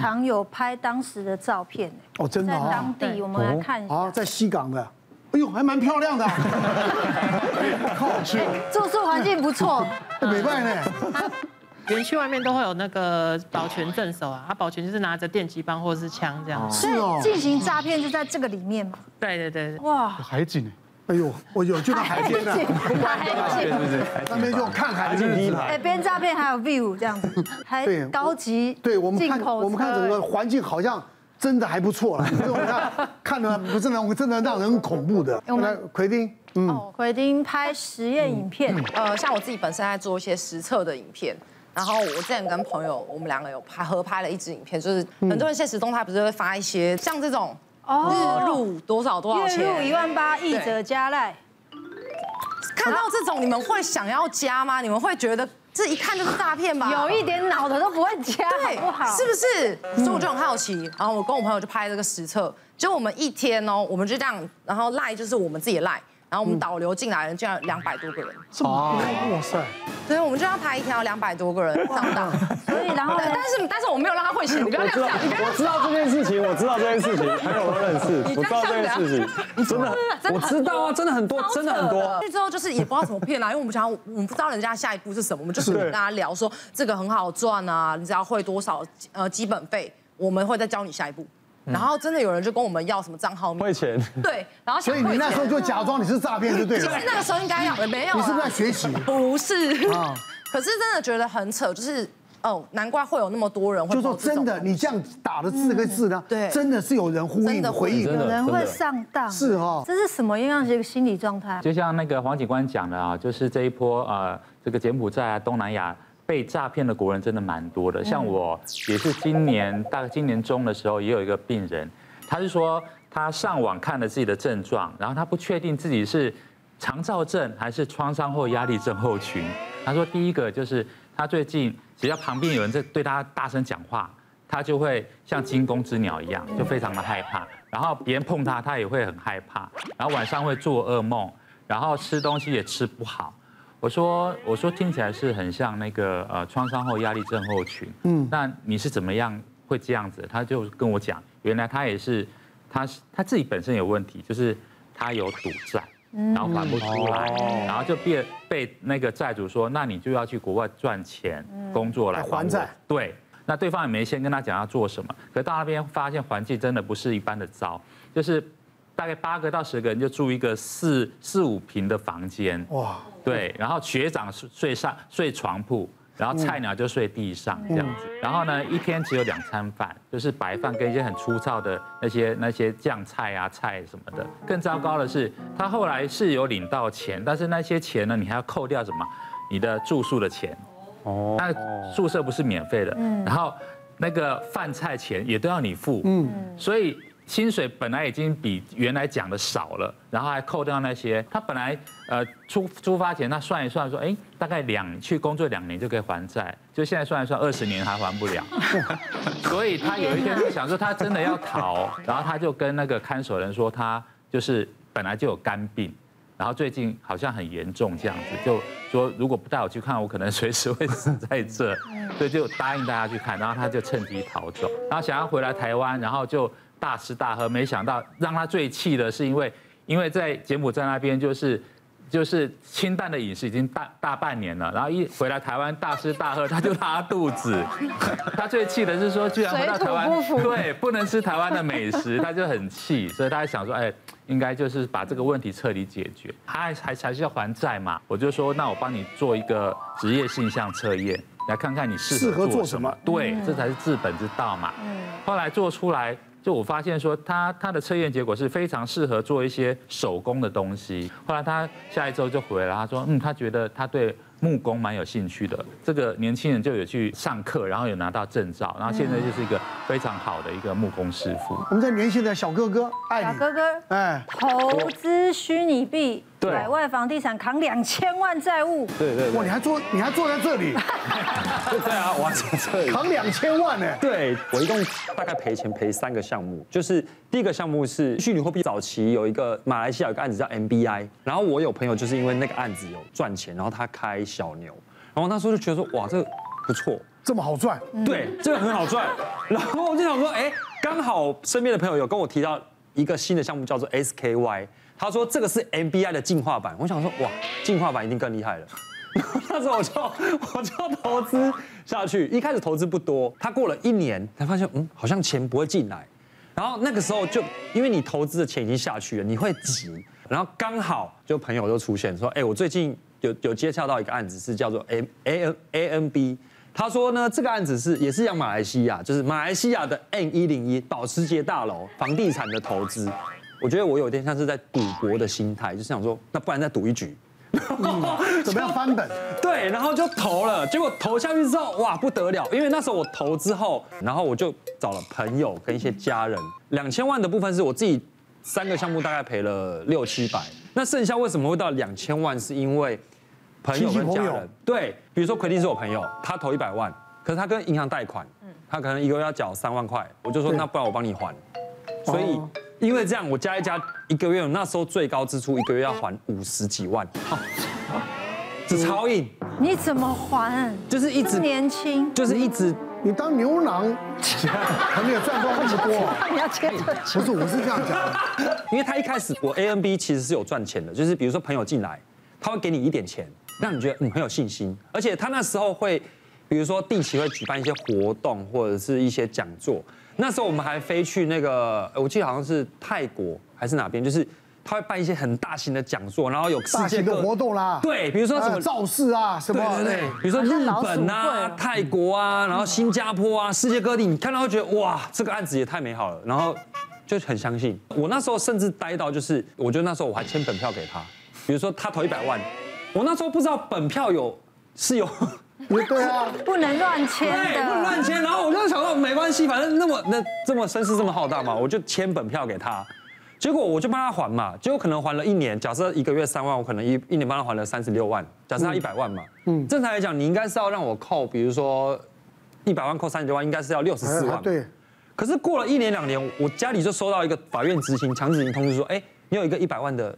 场有拍当时的照片。哦，真的在哦，当地，我们来看一下。啊，在西港的，哎呦，还蛮漂亮的。啊，住宿环境不错，美拜呢，园区外面都会有那个保全镇守啊，他保全就是拿着电击棒或者是枪这样。所是进行诈骗就在这个里面嘛。对对对。对。哇，海景呢，哎呦，我有去到 海边的，海景，那边就看海的日子。哎，边诈骗还有 view 这样子，还高级对我们看，我们看整个环境好像真的还不错了，因为我们看看的不是那种真的让人很恐怖的。我们来，奎丁，嗯，哦，奎丁拍实验影片，呃，像我自己本身在做一些实测的影片，然后我之前跟朋友，我们两个有拍合拍了一支影片，就是很多人现实动态不是会发一些像这种哦日入多少多少钱月入一，万八，一折加赖，看到这种你们会想要加吗？你们会觉得这一看就是诈骗吧？有一点脑的都不会加，好对，不好？是不是？所以我就很好奇，然后我跟我朋友就拍这个实测，就我们一天哦，我们就这样，然后赖就是我们自己赖，然后我们导流进来的人竟然两百多个人，这么多，哇塞，所以我们就要拍一天要两百多个人上当。所以然后呢但是但是我没有让他汇钱，你不要我知道这样讲，我知道这件事情，我知道这件事情，朋友都认识，我知道这件事情，真的，我知道啊，真的很多，真的很多。去之后就是也不知道怎么骗啦，因为我们想要，我们不知道人家下一步是什么，我们就是。跟他聊说这个很好赚啊，你只要汇多少呃基本费，我们会再教你下一步。然后真的有人就跟我们要什么账号密码，汇钱，对，然后所以你那时候就假装你是诈骗就对了。其实。那个时候应该要没有啊，你是不是在学习？不是。啊。可是真的觉得很扯，就是哦，难怪会有那么多人会就说真的，你这样打的字跟字呢，对。真的是有人呼应真的回应有人会上当，是哦。这是什么样的一个心理状态？就像那个黄警官讲的啊，就是这一波呃，这个柬埔寨啊、东南亚被诈骗的国人真的蛮多的。像我也是今年大概今年中的时候，也有一个病人，他是说他上网看了自己的症状，然后他不确定自己是肠燥症还是创伤后压力症候群。他说第一个就是他最近只要旁边有人在对他大声讲话，他就会像惊弓之鸟一样，就非常的害怕。然后别人碰他，他也会很害怕。然后晚上会做噩梦，然后吃东西也吃不好。我说我说听起来是很像那个呃创伤后压力症候群。嗯，那你是怎么样会这样子？他就跟我讲，原来他也是，他是他自己本身有问题，就是他有赌债。然后还不出来，然后就被被那个债主说，那你就要去国外赚钱，工作来还债。对，那对方也没先跟他讲要做什么，可到那边发现环境真的不是一般的糟，就是大概八个到十个人就住一个四四五平的房间，哇，对，然后学长睡上睡床铺。然后菜鸟就睡地上这样子，然后呢，一天只有两餐饭，就是白饭跟一些很粗糙的那些那些酱菜啊菜什么的。更糟糕的是，他后来是有领到钱，但是那些钱呢，你还要扣掉什么？你的住宿的钱。哦。那宿舍不是免费的，然后那个饭菜钱也都要你付。嗯。所以薪水本来已经比原来讲的少了，然后还扣掉那些，他本来呃出出发前他算一算说，哎，大概两去工作两年就可以还债，就现在算一算二十年还还不了，所以他有一天就想说他真的要逃，然后他就跟那个看守人说他就是本来就有肝病，然后最近好像很严重这样子，就说如果不带我去看，我可能随时会死在这，所以就答应大家去看，然后他就趁机逃走，然后想要回来台湾，然后就。大吃大喝，没想到让他最气的是，因为因为在柬埔寨那边就是就是清淡的饮食已经大大半年了，然后一回来台湾大吃大喝，他就拉肚子。他最气的是说，居然回到台湾，对，不能吃台湾的美食，他就很气，所以他还想说，哎，应该就是把这个问题彻底解决。他还还还是要还债嘛？我就说，那我帮你做一个职业性向测验，来看看你适合做什么。对，这才是治本之道嘛。后来做出来。就我发现说他他的测验结果是非常适合做一些手工的东西。后来他下一周就回来，他说嗯，他觉得他对木工蛮有兴趣的。这个年轻人就有去上课，然后有拿到证照，然后现在就是一个非常好的一个木工师傅。我们在联系的小哥哥，小哥哥，哎，投资虚拟币，海外房地产扛两千万债务。对对，哇，你还坐你还坐在这里？对啊，我还坐这里，扛两千万呢？对，我一共大概赔钱赔三个项目，就是第一个项目是虚拟货币，早期有一个马来西亚有个案子叫 MBI，然后我有朋友就是因为那个案子有赚钱，然后他开小牛，然后那时候就觉得说哇，这个不错，这么好赚？对，这个很好赚。然后我就想说，哎，刚好身边的朋友有跟我提到一个新的项目，叫做 SKY。他说这个是 MBI 的进化版。我想说，哇，进化版一定更厉害了。那时候我就我就投资下去，一开始投资不多，他过了一年才发现，嗯，好像钱不会进来。然后那个时候就因为你投资的钱已经下去了，你会急。然后刚好就朋友就出现说，哎，我最近有有接洽到一个案子，是叫做 A A N A N B。他说呢，这个案子是也是像马来西亚，就是马来西亚的 N 一零一保时捷大楼房地产的投资。我觉得我有点像是在赌博的心态，就是想说，那不然再赌一局。嗯，怎么样翻本？对，然后就投了，结果投下去之后，哇，不得了！因为那时候我投之后，然后我就找了朋友跟一些家人，两千万的部分是我自己三个项目大概赔了六七百，那剩下为什么会到两千万？是因为朋友跟家人。对，比如说奎定是我朋友，他投一百万，可是他跟银行贷款，他可能一个月要缴三万块，我就说那不然我帮你还，所以。因为这样，我加一加，一个月那时候最高支出一个月要还五十几万，这超硬。你怎么还？就是一直年轻，就是一直。你当牛郎 还没有赚到那么多。你要接着。不是，我是这样讲的。因为他一开始我 A N B 其实是有赚钱的，就是比如说朋友进来，他会给你一点钱，让你觉得你很有信心，而且他那时候会，比如说定期会举办一些活动或者是一些讲座。那时候我们还飞去那个，我记得好像是泰国还是哪边，就是他会办一些很大型的讲座，然后有世界的活动啦，对，比如说什么造势啊，什么对对对，比如说日本啊、泰国啊，然后新加坡啊，世界各地，你看到会觉得哇，这个案子也太美好了，然后就很相信。我那时候甚至呆到就是，我觉得那时候我还签本票给他，比如说他投一百万，我那时候不知道本票有是有。对啊，不能乱签的，不能乱签。然后我就想到，没关系，反正那么那这么声势这么浩大嘛，我就签本票给他。结果我就帮他还嘛，结果可能还了一年。假设一个月三万，我可能一一年帮他还了三十六万。假设他一百万嘛，嗯，正常来讲，你应该是要让我扣，比如说一百万扣三十六万，应该是要六十四万。对。可是过了一年两年，我家里就收到一个法院执行强制执行通知，说，哎，你有一个一百万的。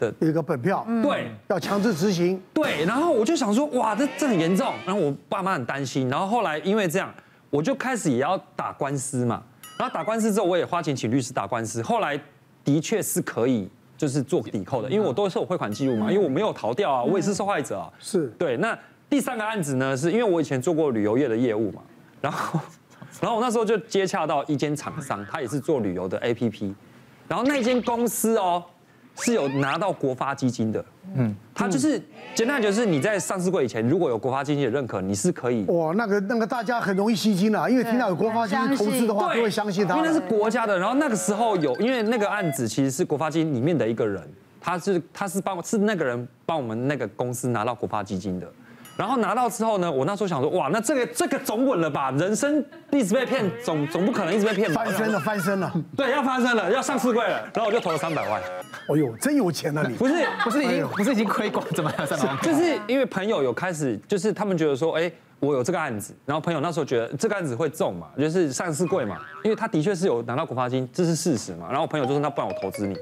的一个本票，对，要强制执行，对，然后我就想说，哇，这这很严重，然后我爸妈很担心，然后后来因为这样，我就开始也要打官司嘛，然后打官司之后，我也花钱请律师打官司，后来的确是可以就是做抵扣的，因为我都是有汇款记录嘛，因为我没有逃掉啊，我也是受害者啊，是。对。那第三个案子呢，是因为我以前做过旅游业的业务嘛，然后 然后我那时候就接洽到一间厂商，他也是做旅游的 APP，然后那间公司哦。是有拿到国发基金的，嗯，他就是简单就是你在上市柜以前，如果有国发基金的认可，你是可以。哇，那个那个大家很容易吸金啊，因为听到有国发基金投资的话，就会相信他。因为那是国家的，然后那个时候有，因为那个案子其实是国发基金里面的一个人，他是他是帮是那个人帮我们那个公司拿到国发基金的。然后拿到之后呢，我那时候想说，哇，那这个这个总稳了吧？人生一直被骗，总总不可能一直被骗吧？翻身了，翻身了。对，要翻身了，要上市柜了。然后我就投了三百万。哎呦，真有钱啊你！不是不是已经不是已经亏光，怎么样？三百万？就是因为朋友有开始，就是他们觉得说，哎，我有这个案子，然后朋友那时候觉得这个案子会中嘛，就是上市贵嘛，因为他的确是有拿到国发金，这是事实嘛。然后朋友就说，那不然我投资你。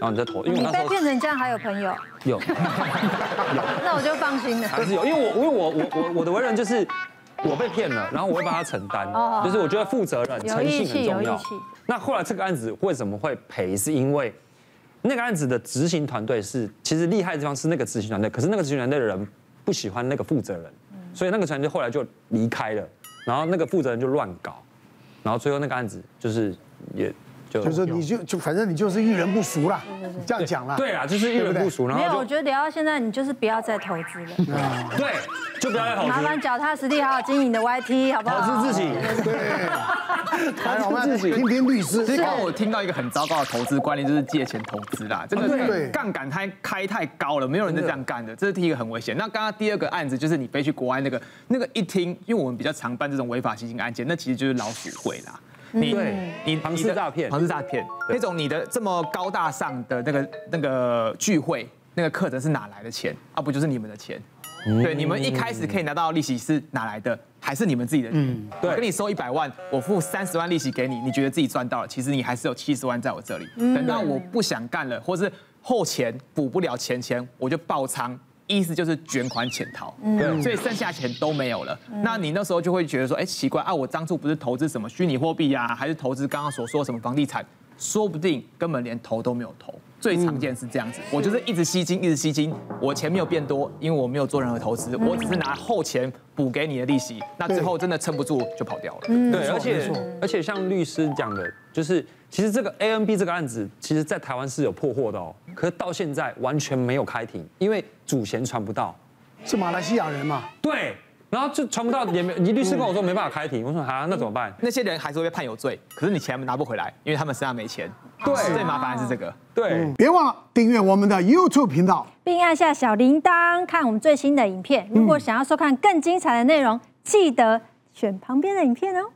然后你再投，因为我那时候你被骗成这样还有朋友有，有，那我就放心了。还是有，因为我因为我我我我的为人就是我被骗了，然后我会帮他承担，就是我觉得负责任、诚信很重要。那后来这个案子为什么会赔？是因为那个案子的执行团队是其实厉害的地方是那个执行团队，可是那个执行团队的人不喜欢那个负责人，所以那个船就后来就离开了，然后那个负责人就乱搞，然后最后那个案子就是也。就是你就就反正你就是遇人不淑啦，这样讲啦。对啊，就是遇人不淑。然后没有，我觉得聊到现在，你就是不要再投资了。对，就不要再投资。麻烦脚踏实地，好好经营的 YT，好不好？投资自己。对。投资自己听听律师。其实我听到一个很糟糕的投资观念，就是借钱投资啦，真的是杠杆太开太高了，没有人是这样干的，这是第一个很危险。那刚刚第二个案子就是你飞去国外那个，那个一听，因为我们比较常办这种违法新兴案件，那其实就是老鼠会啦。你对，你庞氏诈骗，庞氏诈骗那种你的这么高大上的那个那个聚会，那个课程是哪来的钱？啊，不就是你们的钱？对，你们一开始可以拿到利息是哪来的？还是你们自己的？嗯，对，我跟你收一百万，我付三十万利息给你，你觉得自己赚到了，其实你还是有七十万在我这里。等到我不想干了，或是后钱补不了钱钱，我就爆仓意思就是卷款潜逃，对，所以剩下钱都没有了。那你那时候就会觉得说，哎，奇怪啊，我当初不是投资什么虚拟货币啊，还是投资刚刚所说什么房地产？说不定根本连投都没有投，最常见是这样子。我就是一直吸金，一直吸金，我钱没有变多，因为我没有做任何投资，我只是拿后钱补给你的利息，那最后真的撑不住就跑掉了。对，而且而且像律师讲的，就是其实这个 AMB 这个案子，其实在台湾是有破获的哦，可是到现在完全没有开庭，因为主嫌传不到，是马来西亚人嘛？对。然后就传不到，也没你律师跟我说没办法开庭，我说啊，那怎么办？那些人还是会被判有罪，可是你钱拿不回来，因为他们身上没钱。对，最麻烦的是这个。对，别忘了订阅我们的 YouTube 频道，并按下小铃铛看我们最新的影片。如果想要收看更精彩的内容，记得选旁边的影片哦。